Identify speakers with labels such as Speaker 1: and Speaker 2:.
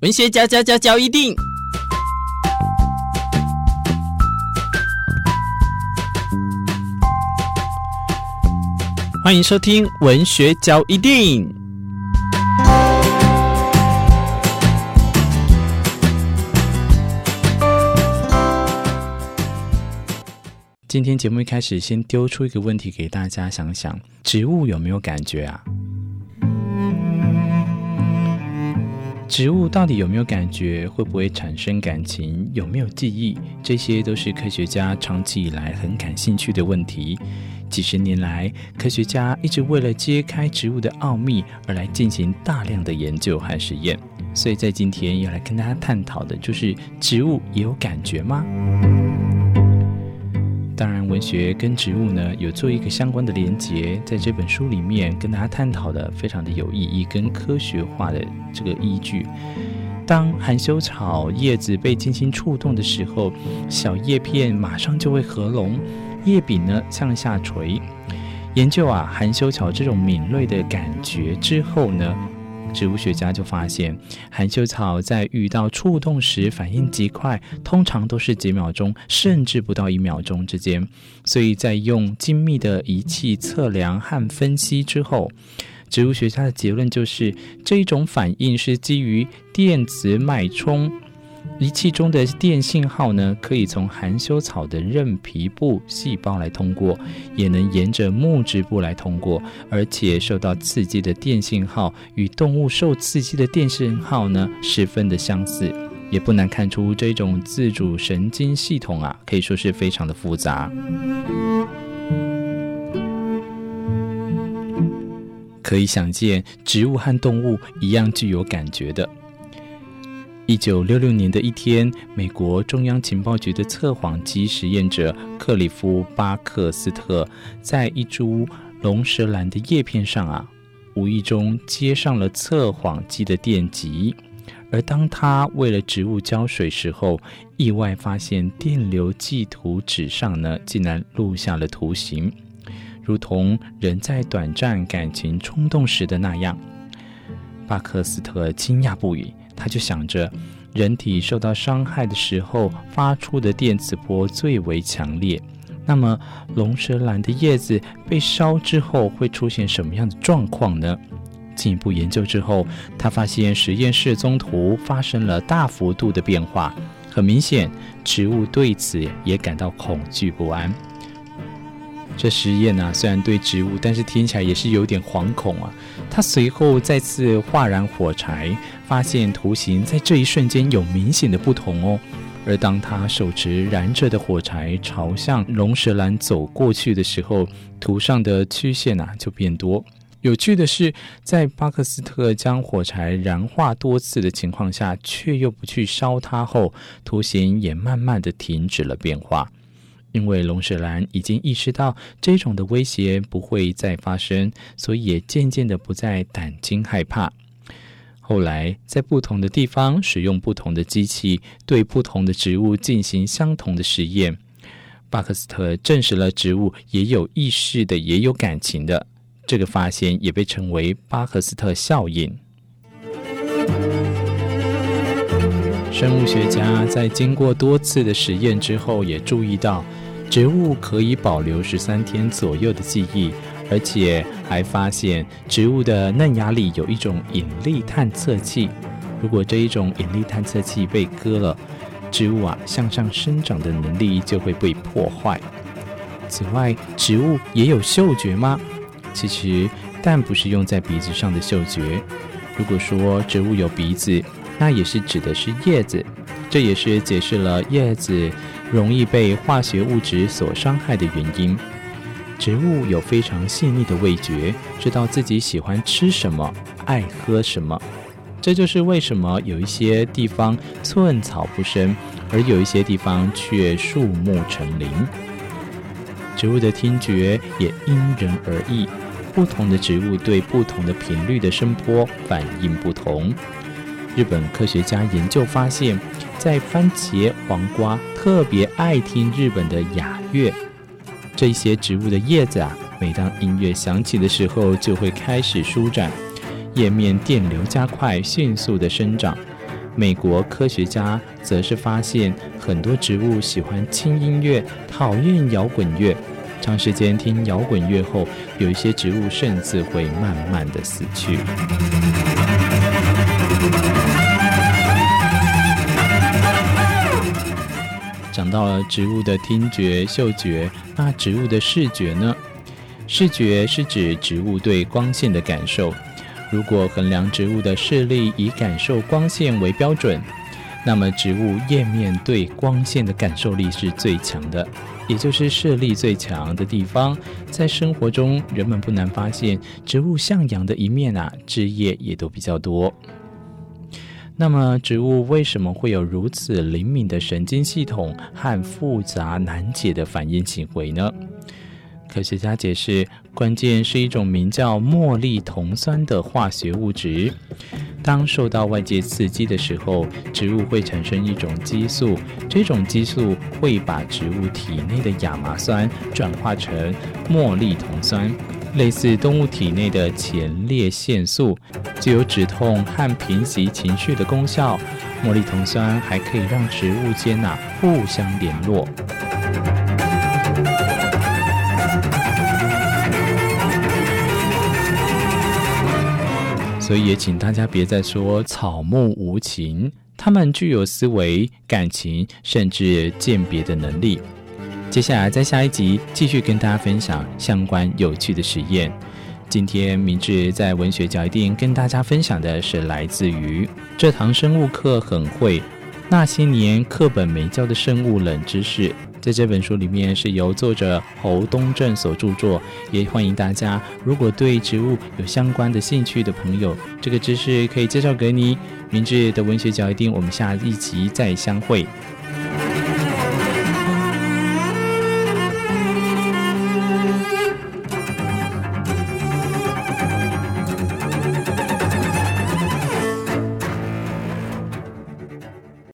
Speaker 1: 文学嚼嚼嚼嚼一定，欢迎收听文学嚼一定。今天节目一开始，先丢出一个问题给大家想想：植物有没有感觉啊？植物到底有没有感觉？会不会产生感情？有没有记忆？这些都是科学家长期以来很感兴趣的问题。几十年来，科学家一直为了揭开植物的奥秘而来进行大量的研究和实验。所以在今天要来跟大家探讨的就是：植物也有感觉吗？当然，文学跟植物呢有做一个相关的连结，在这本书里面跟大家探讨的非常的有意义跟科学化的这个依据。当含羞草叶子被轻轻触动的时候，小叶片马上就会合拢，叶柄呢向下垂。研究啊含羞草这种敏锐的感觉之后呢，植物学家就发现，含羞草在遇到触动时反应极快，通常都是几秒钟，甚至不到一秒钟之间。所以在用精密的仪器测量和分析之后，植物学家的结论就是，这一种反应是基于电子脉冲。仪器中的电信号呢，可以从含羞草的韧皮部细胞来通过，也能沿着木质部来通过，而且受到刺激的电信号与动物受刺激的电信号呢，十分的相似，也不难看出这种自主神经系统啊，可以说是非常的复杂。可以想见，植物和动物一样具有感觉的。一九六六年的一天，美国中央情报局的测谎机实验者克里夫·巴克斯特在一株龙舌兰的叶片上啊，无意中接上了测谎机的电极。而当他为了植物浇水时候，意外发现电流计图纸上呢，竟然录下了图形，如同人在短暂感情冲动时的那样。巴克斯特惊讶不已。他就想着，人体受到伤害的时候发出的电磁波最为强烈。那么，龙舌兰的叶子被烧之后会出现什么样的状况呢？进一步研究之后，他发现实验室中途发生了大幅度的变化。很明显，植物对此也感到恐惧不安。这实验呢、虽然对植物，但是听起来也是有点惶恐啊。他随后再次划燃火柴，发现图形在这一瞬间有明显的不同哦。而当他手持燃着的火柴朝向龙舌兰走过去的时候，图上的曲线啊就变多。有趣的是，在巴克斯特将火柴燃化多次的情况下，却又不去烧它后，图形也慢慢的停止了变化。因为龙舌兰已经意识到这种的威胁不会再发生，所以也渐渐的不再胆惊害怕。后来，在不同的地方使用不同的机器，对不同的植物进行相同的实验，巴克斯特证实了植物也有意识的，也有感情的。这个发现也被称为巴克斯特效应。生物学家在经过多次的实验之后，也注意到植物可以保留十三天左右的记忆，而且还发现植物的嫩芽里有一种引力探测器。如果这一种引力探测器被割了，植物啊向上生长的能力就会被破坏。此外，植物也有嗅觉吗？其实，但不是用在鼻子上的嗅觉。如果说植物有鼻子，那也是指的是叶子，这也是解释了叶子容易被化学物质所伤害的原因。植物有非常细腻的味觉，知道自己喜欢吃什么，爱喝什么。这就是为什么有一些地方寸草不生，而有一些地方却树木成林。植物的听觉也因人而异，不同的植物对不同的频率的声波反应不同。日本科学家研究发现，在番茄、黄瓜特别爱听日本的雅乐，这些植物的叶子啊，每当音乐响起的时候，就会开始舒展，叶面电流加快，迅速的生长。美国科学家则是发现很多植物喜欢轻音乐，讨厌摇滚乐。长时间听摇滚乐后，有一些植物甚至会慢慢的死去。到了植物的听觉、嗅觉，那植物的视觉呢？视觉是指植物对光线的感受。如果衡量植物的视力以感受光线为标准，那么植物叶面对光线的感受力是最强的。也就是视力最强的地方，在生活中，人们不难发现，植物向阳的一面啊，枝叶也都比较多。那么，植物为什么会有如此灵敏的神经系统和复杂难解的反应行为呢？科学家解释，关键是一种名叫茉莉酮酸的化学物质。当受到外界刺激的时候，植物会产生一种激素，这种激素会把植物体内的亚麻酸转化成茉莉酮酸，类似动物体内的前列腺素，具有止痛和平息情绪的功效。茉莉酮酸还可以让植物间呐互相联络。所以也请大家别再说草木无情，它们具有思维、感情，甚至鉴别的能力。接下来在下一集继续跟大家分享相关有趣的实验。今天明志在文学角一定跟大家分享的是来自于这堂生物课很会，那些年课本没教的生物冷知识。在这本书里面是由作者侯东正所著作，也欢迎大家，如果对植物有相关的兴趣的朋友，这个知识可以介绍给你。明志的文学角一定，我们下一集再相会。